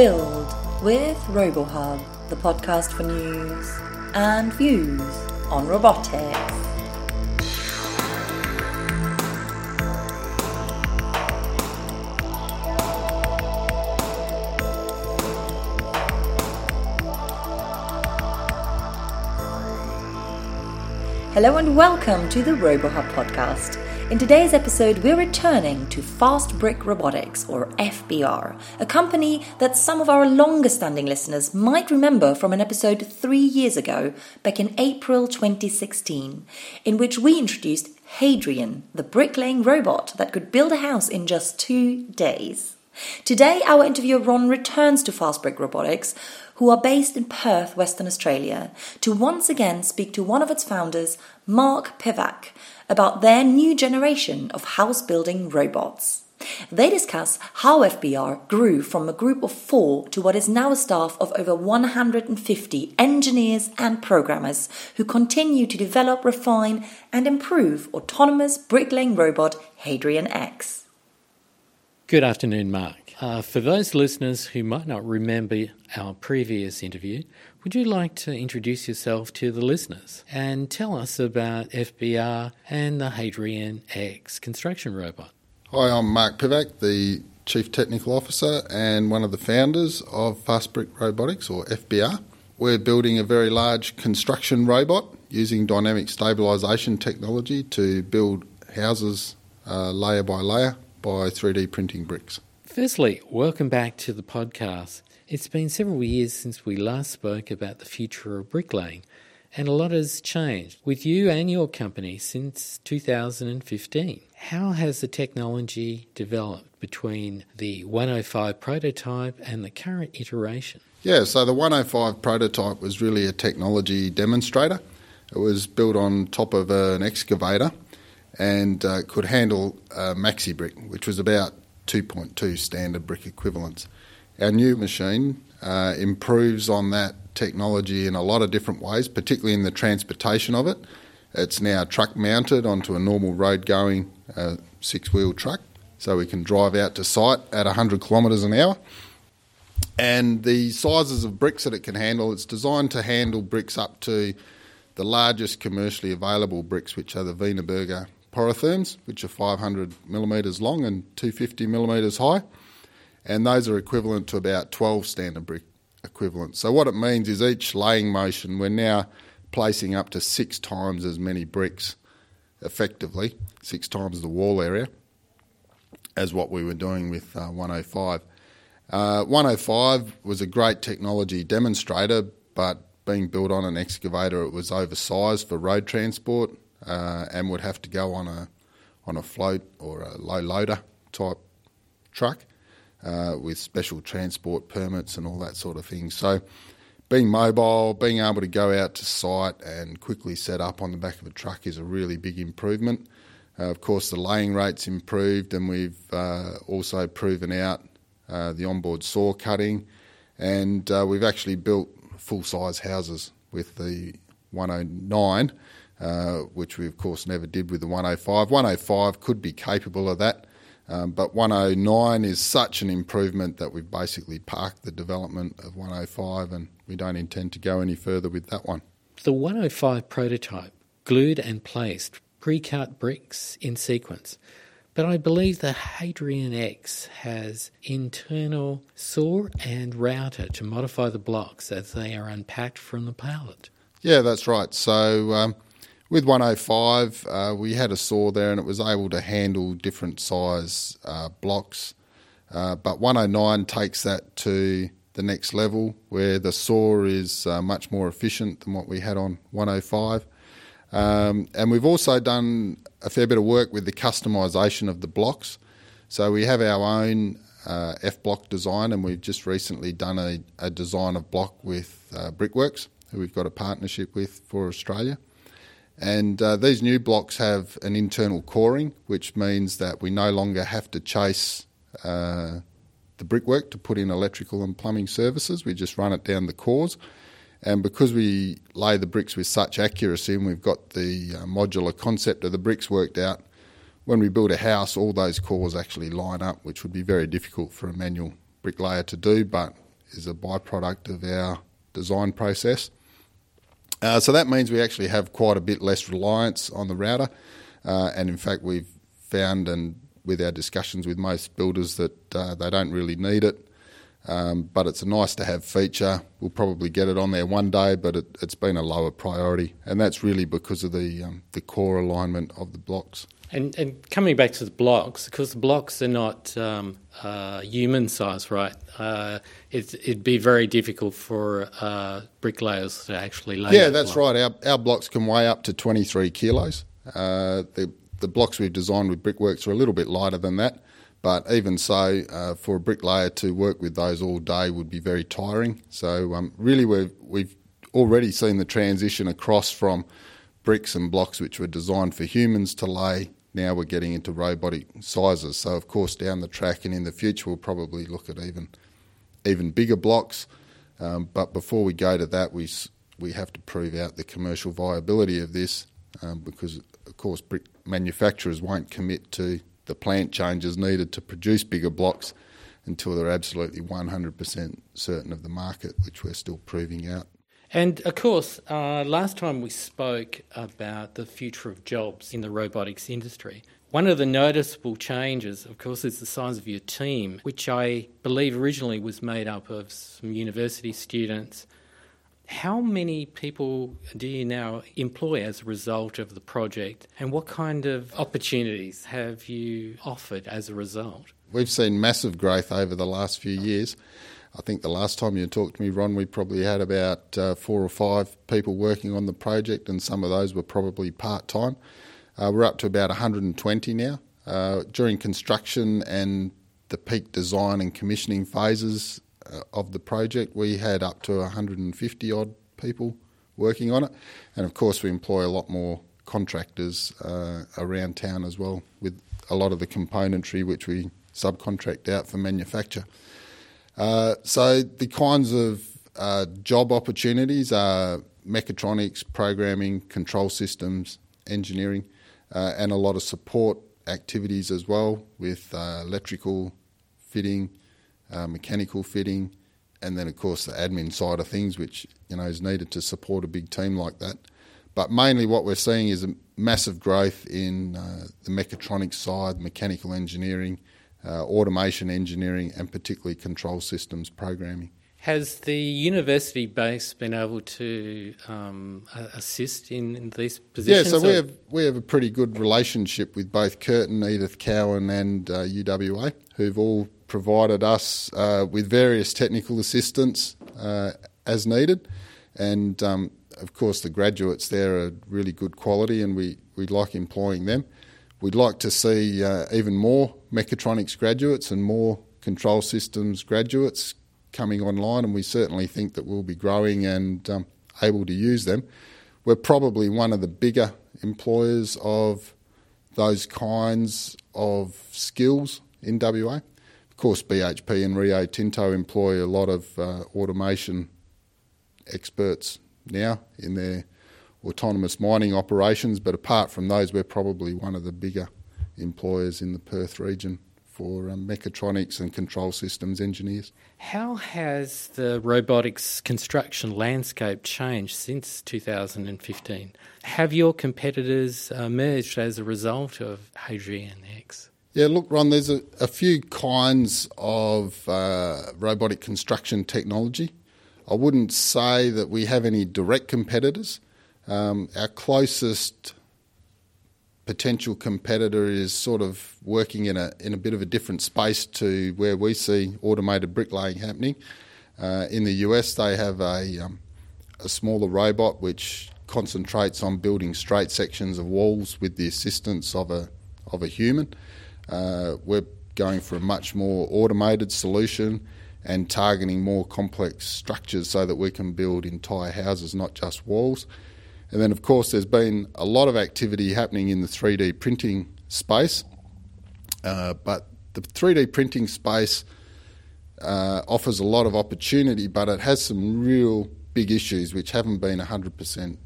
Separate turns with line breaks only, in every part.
Build with RoboHub, the podcast for news and views on robotics. Hello and welcome to the RoboHub podcast. In today's episode, we're returning to Fastbrick Robotics, or FBR, a company that some of our longer standing listeners might remember from an episode three years ago, back in April 2016, in which we introduced Hadrian, the bricklaying robot that could build a house in just two days. Today, our interviewer Ron returns to Fastbrick Robotics, who are based in Perth, Western Australia, to once again speak to one of its founders, Mark Pivac, about their new generation of house building robots. They discuss how FBR grew from a group of four to what is now a staff of over 150 engineers and programmers who continue to develop, refine, and improve autonomous bricklaying robot Hadrian X.
Good afternoon, Mark. Uh, for those listeners who might not remember our previous interview, would you like to introduce yourself to the listeners and tell us about FBR and the Hadrian X construction robot?
Hi, I'm Mark Pivac, the Chief Technical Officer and one of the founders of Fastbrick Robotics, or FBR. We're building a very large construction robot using dynamic stabilisation technology to build houses uh, layer by layer by 3D printing bricks.
Firstly, welcome back to the podcast. It's been several years since we last spoke about the future of bricklaying, and a lot has changed with you and your company since 2015. How has the technology developed between the 105 prototype and the current iteration?
Yeah, so the 105 prototype was really a technology demonstrator. It was built on top of an excavator and uh, could handle a maxi brick, which was about 2.2 standard brick equivalents. Our new machine uh, improves on that technology in a lot of different ways, particularly in the transportation of it. It's now truck mounted onto a normal road going uh, six wheel truck, so we can drive out to site at 100 kilometres an hour. And the sizes of bricks that it can handle, it's designed to handle bricks up to the largest commercially available bricks, which are the Wienerberger porotherms, which are 500 millimetres long and 250 millimetres high, and those are equivalent to about 12 standard brick equivalents. So what it means is each laying motion, we're now placing up to six times as many bricks effectively, six times the wall area, as what we were doing with uh, 105. Uh, 105 was a great technology demonstrator, but being built on an excavator, it was oversized for road transport uh, and would have to go on a on a float or a low loader type truck uh, with special transport permits and all that sort of thing. So, being mobile, being able to go out to site and quickly set up on the back of a truck is a really big improvement. Uh, of course, the laying rates improved, and we've uh, also proven out uh, the onboard saw cutting, and uh, we've actually built full size houses with the 109 uh, which we of course never did with the 105. 105 could be capable of that, um, but 109 is such an improvement that we've basically parked the development of 105 and we don't intend to go any further with that one.
The 105 prototype glued and placed pre cut bricks in sequence. But I believe the Hadrian X has internal saw and router to modify the blocks as they are unpacked from the pallet.
Yeah, that's right. So um, with 105, uh, we had a saw there and it was able to handle different size uh, blocks. Uh, but 109 takes that to the next level where the saw is uh, much more efficient than what we had on 105. Um, and we've also done a fair bit of work with the customisation of the blocks. So we have our own uh, F block design, and we've just recently done a, a design of block with uh, Brickworks, who we've got a partnership with for Australia. And uh, these new blocks have an internal coring, which means that we no longer have to chase uh, the brickwork to put in electrical and plumbing services. We just run it down the cores. And because we lay the bricks with such accuracy and we've got the uh, modular concept of the bricks worked out, when we build a house, all those cores actually line up, which would be very difficult for a manual bricklayer to do. But is a byproduct of our design process. Uh, so that means we actually have quite a bit less reliance on the router, uh, and in fact, we've found and with our discussions with most builders that uh, they don't really need it. Um, but it's a nice to have feature. We'll probably get it on there one day, but it, has been a lower priority, and that's really because of the um, the core alignment of the blocks.
And, and coming back to the blocks, because the blocks are not um, uh, human size, right? Uh, it, would be very difficult for uh, bricklayers to actually lay.
Yeah, that's block. right. Our, our blocks can weigh up to 23 kilos. Uh, the, the blocks we've designed with Brickworks are a little bit lighter than that, but even so, uh, for a bricklayer to work with those all day would be very tiring. So, um, really, we've, we've already seen the transition across from bricks and blocks which were designed for humans to lay now we're getting into robotic sizes. So of course down the track and in the future we'll probably look at even even bigger blocks. Um, but before we go to that, we we have to prove out the commercial viability of this um, because of course brick manufacturers won't commit to the plant changes needed to produce bigger blocks until they're absolutely 100% certain of the market, which we're still proving out.
And of course, uh, last time we spoke about the future of jobs in the robotics industry. One of the noticeable changes, of course, is the size of your team, which I believe originally was made up of some university students. How many people do you now employ as a result of the project, and what kind of opportunities have you offered as a result?
We've seen massive growth over the last few years. I think the last time you talked to me, Ron, we probably had about uh, four or five people working on the project, and some of those were probably part time. Uh, we're up to about 120 now. Uh, during construction and the peak design and commissioning phases uh, of the project, we had up to 150 odd people working on it, and of course, we employ a lot more contractors uh, around town as well, with a lot of the componentry which we subcontract out for manufacture. Uh, so the kinds of uh, job opportunities are mechatronics, programming, control systems, engineering, uh, and a lot of support activities as well with uh, electrical fitting, uh, mechanical fitting, and then of course the admin side of things, which you know is needed to support a big team like that. But mainly, what we're seeing is a massive growth in the mechatronics side, mechanical engineering, uh, automation engineering, and particularly control systems programming.
Has the university base been able to um, assist in, in, these positions?
Yeah, so we have we have a pretty good relationship with both Curtin, Edith Cowan, and uh, UWA, who've all provided us uh, with various technical assistance uh, as needed, and um, of course the graduates there are really good quality, and we, we like employing them. We'd like to see uh, even more mechatronics graduates and more control systems graduates coming online, and we certainly think that we'll be growing and um, able to use them. We're probably one of the bigger employers of those kinds of skills in WA. Of course, BHP and Rio Tinto employ a lot of uh, automation experts now in their autonomous mining operations, but apart from those, we're probably one of the bigger employers in the Perth region for um, mechatronics and control systems engineers.
How has the robotics construction landscape changed since 2015? Have your competitors emerged as a result of Hadrian X?
Yeah, look, Ron, there's a, a few kinds of uh, robotic construction technology. I wouldn't say that we have any direct competitors. Um, our closest potential competitor is sort of working in a in a bit of a different space to where we see automated bricklaying happening. Uh, in the US, they have a um, a smaller robot which concentrates on building straight sections of walls with the assistance of a of a human. Uh, we're going for a much more automated solution and targeting more complex structures so that we can build entire houses, not just walls. And then, of course, there's been a lot of activity happening in the 3D printing space. Uh, but the 3D printing space uh, offers a lot of opportunity, but it has some real big issues which haven't been 100%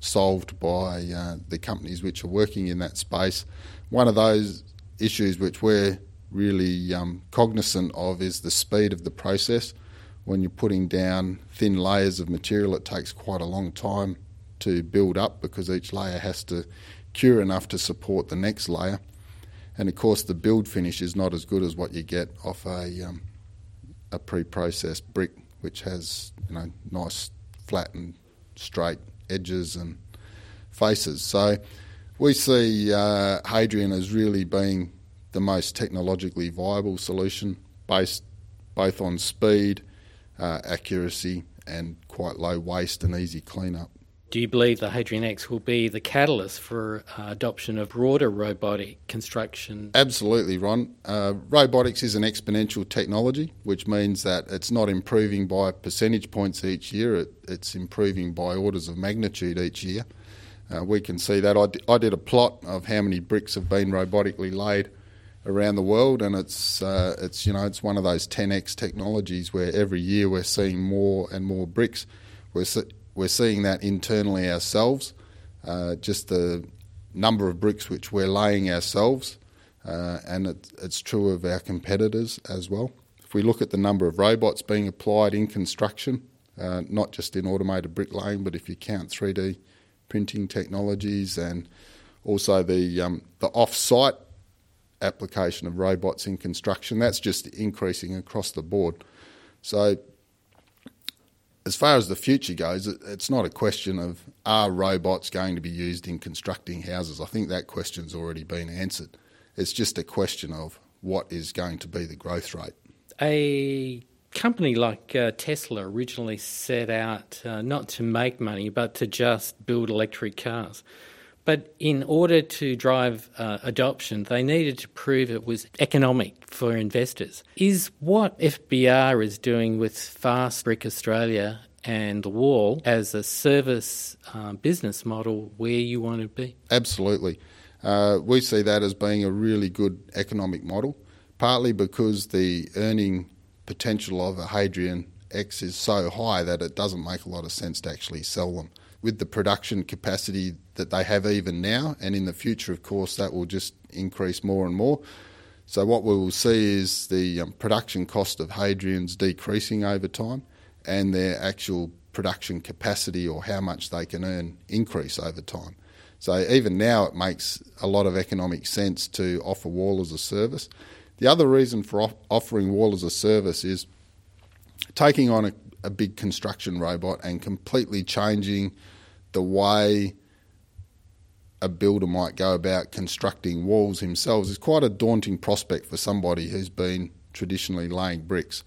solved by uh, the companies which are working in that space. One of those issues which we're really um, cognizant of is the speed of the process. when you're putting down thin layers of material, it takes quite a long time to build up because each layer has to cure enough to support the next layer. And of course, the build finish is not as good as what you get off a um, a pre-processed brick, which has you know nice flat and straight edges and faces. So we see uh, Hadrian as really being the most technologically viable solution based both on speed, uh, accuracy, and quite low waste and easy cleanup.
Do you believe the Hadrian X will be the catalyst for uh, adoption of broader robotic construction?
Absolutely, Ron. Uh, robotics is an exponential technology, which means that it's not improving by percentage points each year, it, it's improving by orders of magnitude each year. Uh, we can see that. I, d- I did a plot of how many bricks have been robotically laid around the world, and it's uh, it's you know it's one of those 10x technologies where every year we're seeing more and more bricks. We're we're seeing that internally ourselves, uh, just the number of bricks which we're laying ourselves, uh, and it, it's true of our competitors as well. If we look at the number of robots being applied in construction, uh, not just in automated bricklaying, but if you count 3D printing technologies and also the um, the off-site application of robots in construction, that's just increasing across the board. So as far as the future goes, it's not a question of are robots going to be used in constructing houses. I think that question's already been answered. It's just a question of what is going to be the growth rate.
A company like uh, Tesla originally set out uh, not to make money, but to just build electric cars. But in order to drive uh, adoption, they needed to prove it was economic for investors. Is what FBR is doing with Fastbrick Australia and the Wall as a service uh, business model where you want to be?
Absolutely. Uh, we see that as being a really good economic model, partly because the earning potential of a Hadrian X is so high that it doesn't make a lot of sense to actually sell them with the production capacity that they have even now, and in the future, of course, that will just increase more and more. So what we will see is the um, production cost of Hadrians decreasing over time, and their actual production capacity or how much they can earn increase over time. So even now, it makes a lot of economic sense to offer wall as a service. The other reason for off- offering wall as a service is taking on a, a big construction robot and completely changing the way a builder might go about constructing walls themselves is quite a daunting prospect for somebody who's been traditionally laying bricks.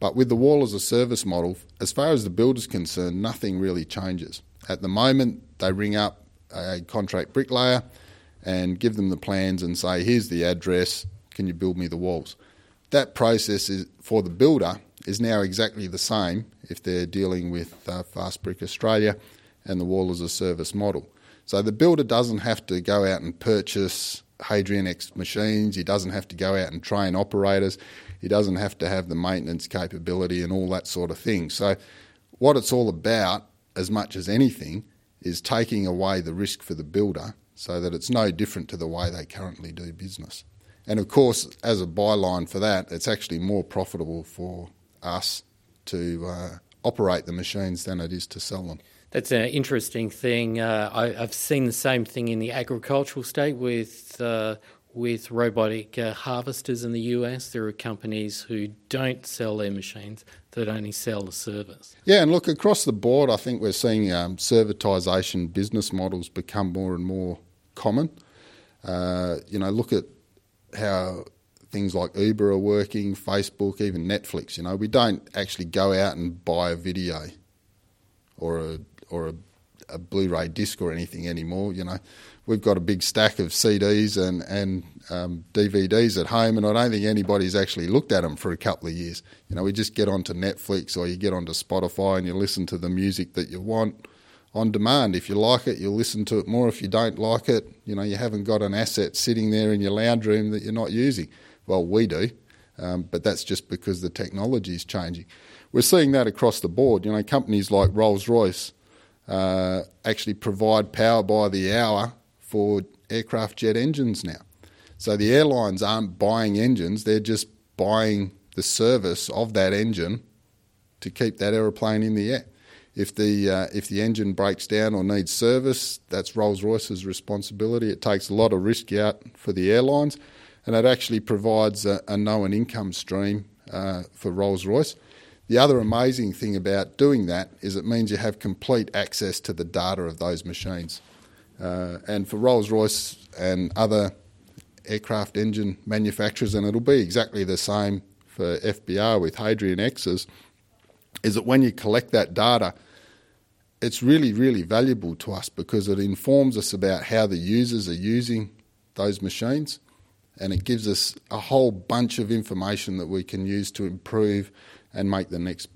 But with the wall as a service model, as far as the builder's concerned, nothing really changes. At the moment, they ring up a contract bricklayer and give them the plans and say, here's the address, can you build me the walls? That process is, for the builder is now exactly the same if they're dealing with uh, Fastbrick Australia and the wall as a service model. So the builder doesn't have to go out and purchase Hadrian X machines, he doesn't have to go out and train operators, he doesn't have to have the maintenance capability and all that sort of thing. So, what it's all about, as much as anything, is taking away the risk for the builder so that it's no different to the way they currently do business. And of course, as a byline for that, it's actually more profitable for us to uh, operate the machines than it is to sell them.
That's an interesting thing. Uh, I, have seen the same thing in the agricultural state with uh, with robotic uh, harvesters in the US. There are companies who don't sell their machines; that only sell the service.
Yeah, and look across the board, I think we're seeing um, servitization business models become more and more common. Uh, you know, look at how things like Uber are working, Facebook, even Netflix. You know, we don't actually go out and buy a video or a or a, a Blu-ray disc or anything anymore. You know, we've got a big stack of CDs and and um, DVDs at home, and I don't think anybody's actually looked at them for a couple of years. You know, we just get onto Netflix or you get onto Spotify and you listen to the music that you want on demand. If you like it, you'll listen to it more. If you don't like it, you know, you haven't got an asset sitting there in your lounge room that you're not using. Well, we do, um, but that's just because the technology is changing. We're seeing that across the board. You know, companies like Rolls Royce uh, actually provide power by the hour for aircraft jet engines now. So the airlines aren't buying engines, they're just buying the service of that engine to keep that aeroplane in the air. If the uh, if the engine breaks down or needs service, that's Rolls Royce's responsibility. It takes a lot of risk out for the airlines, and it actually provides a, a known income stream uh, for Rolls Royce. The other amazing thing about doing that is it means you have complete access to the data of those machines. Uh, and for Rolls Royce and other aircraft engine manufacturers, and it'll be exactly the same for FBR with Hadrian X's, is that when you collect that data, it's really, really valuable to us because it informs us about how the users are using those machines and it gives us a whole bunch of information that we can use to improve and make the next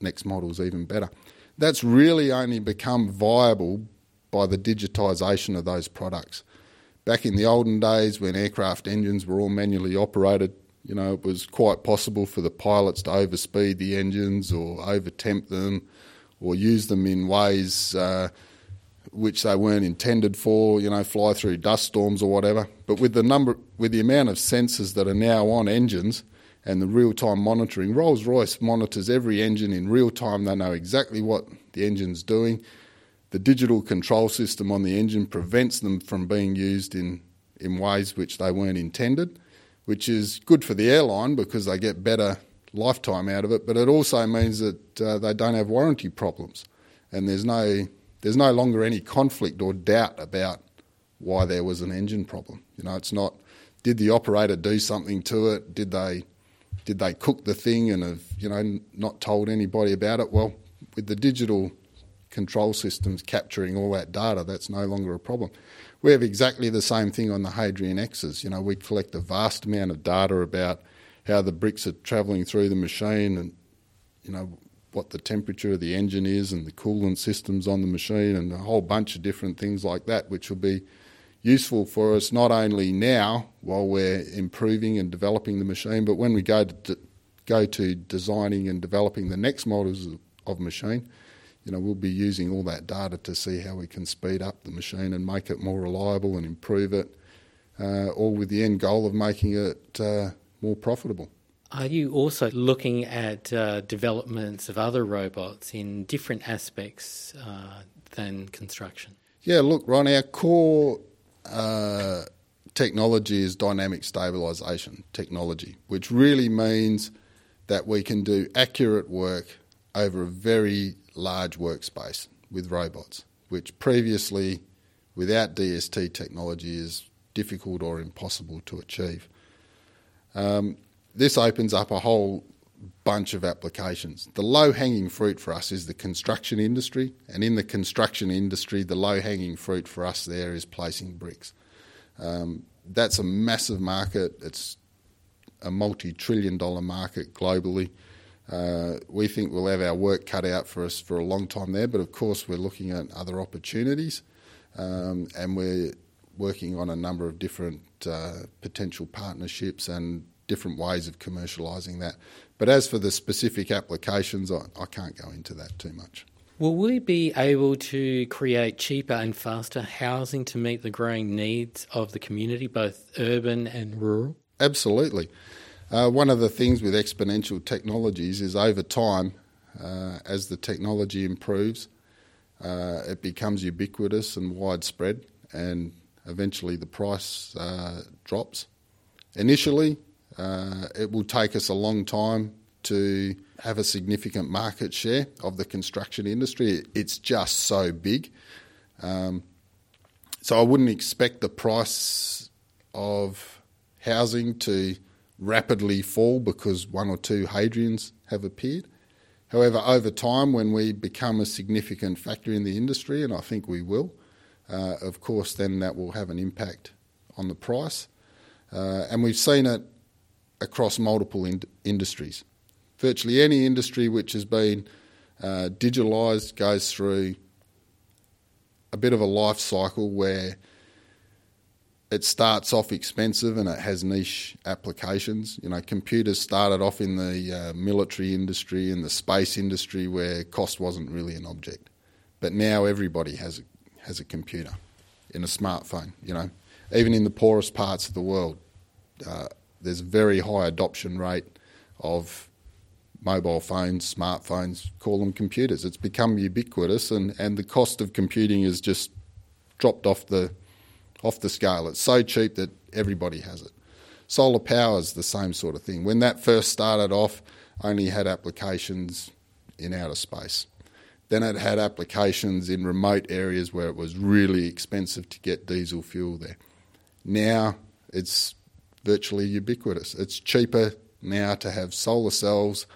next models even better. That's really only become viable by the digitisation of those products. Back in the olden days, when aircraft engines were all manually operated, you know, it was quite possible for the pilots to overspeed the engines or overtemp them or use them in ways uh, which they weren't intended for, you know, fly through dust storms or whatever. But with the number, with the amount of sensors that are now on engines and the real-time monitoring, Rolls-Royce monitors every engine in real time. They know exactly what the engine's doing the digital control system on the engine prevents them from being used in, in ways which they weren't intended, which is good for the airline because they get better lifetime out of it, but it also means that uh, they don't have warranty problems and there's no, there's no longer any conflict or doubt about why there was an engine problem. You know, it's not did the operator do something to it? Did they did they cook the thing and have you know not told anybody about it? Well, with the digital control systems capturing all that data, that's no longer a problem. We have exactly the same thing on the Hadrian X's. You know, we collect a vast amount of data about how the bricks are travelling through the machine and, you know, what the temperature of the engine is and the coolant systems on the machine and a whole bunch of different things like that, which will be useful for us not only now while we're improving and developing the machine, but when we go to, go to designing and developing the next models of machine, you know, we'll be using all that data to see how we can speed up the machine and make it more reliable and improve it, uh, all with the end goal of making it uh, more profitable.
Are you also looking at uh, developments of other robots in different aspects uh, than construction?
Yeah, look, Ron, our core uh, technology is dynamic stabilisation technology, which really means that we can do accurate work over a very large workspace with robots, which previously, without DST technology, is difficult or impossible to achieve. Um, this opens up a whole bunch of applications. The low hanging fruit for us is the construction industry, and in the construction industry, the low hanging fruit for us there is placing bricks. Um, that's a massive market. It's a multi trillion dollar market globally. Uh, we think we'll have our work cut out for us for a long time there, but of course we're looking at other opportunities, um, and we're working on a number of different uh, potential partnerships and different ways of commercialising that. But as for the specific applications, I, I can't go into that too much.
Will we be able to create cheaper and faster housing to meet the growing needs of the community, both urban and rural?
Absolutely. Uh, one of the things with exponential technologies is over time, uh, as the technology improves, uh, it becomes ubiquitous and widespread, and eventually the price uh, drops. Initially, uh, it will take us a long time to have a significant market share of the construction industry. It's just so big. Um, so I wouldn't expect the price of housing to rapidly fall because one or two Hadrians have appeared. However, over time, when we become a significant factor in the industry, and I think we will, uh, of course, then that will have an impact on the price. Uh, and we've seen it across multiple in- industries. Virtually any industry which has been uh, digitalised goes through a bit of a life cycle where it starts off expensive and it has niche applications. You know, computers started off in the uh, military industry and the space industry where cost wasn't really an object, but now everybody has a, has a computer in a smartphone. You know, even in the poorest parts of the world, uh, there's very high adoption rate of mobile phones, smartphones, call them computers. It's become ubiquitous, and, and the cost of computing has just dropped off the off the scale. It's so cheap that everybody has it. Solar power is the same sort of thing. When that first started off, only had applications in outer space. Then it had applications in remote areas where it was really expensive to get diesel fuel there. Now it's virtually ubiquitous. It's cheaper now to have solar cells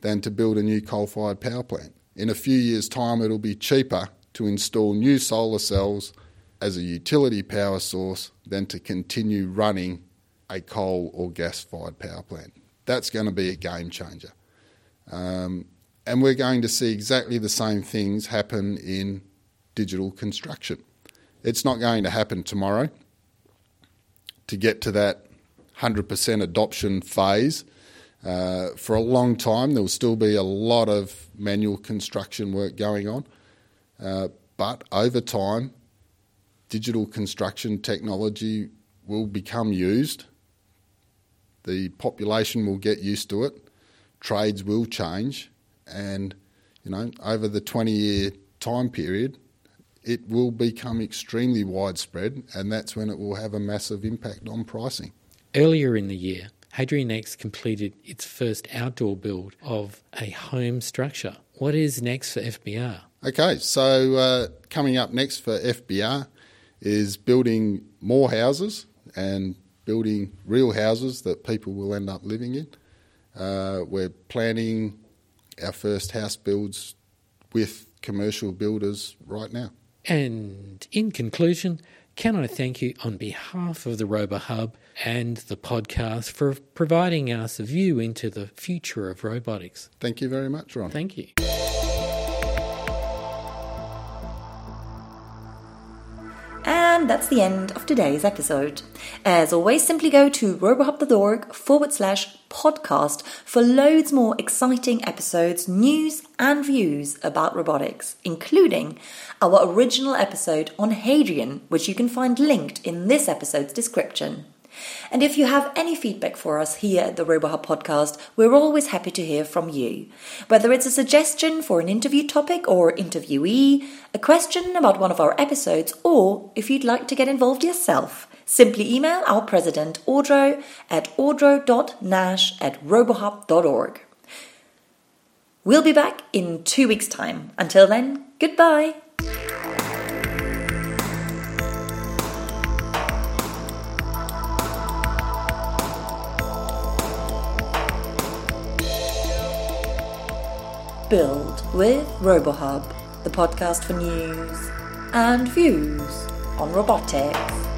than to build a new coal fired power plant. In a few years' time, it'll be cheaper to install new solar cells as a utility power source than to continue running a coal or gas fired power plant. That's going to be a game changer. Um, and we're going to see exactly the same things happen in digital construction. It's not going to happen tomorrow. To get to that 100% adoption phase, uh, for a long time, there will still be a lot of manual construction work going on. Uh, but over time, digital construction technology will become used. The population will get used to it. Trades will change, and you know, over the 20-year time period, it will become extremely widespread, and that's when it will have a massive impact on pricing.
Earlier in the year, Hadrian X completed its first outdoor build of a home structure. What is next for FBR?
Okay, so uh, coming up next for FBR is building more houses and building real houses that people will end up living in. Uh, we're planning our first house builds with commercial builders right now.
And in conclusion, can I thank you on behalf of the RoboHub and the podcast for providing us a view into the future of robotics?
Thank you very much, Ron.
Thank you.
And that's the end of today's episode. As always, simply go to robohub.org forward slash podcast for loads more exciting episodes, news, and views about robotics, including our original episode on Hadrian, which you can find linked in this episode's description. And if you have any feedback for us here at the RoboHub podcast, we're always happy to hear from you. Whether it's a suggestion for an interview topic or interviewee, a question about one of our episodes, or if you'd like to get involved yourself, simply email our president, Audrow, at audrow.nash at robohub.org. We'll be back in two weeks' time. Until then, goodbye. Build with RoboHub, the podcast for news and views on robotics.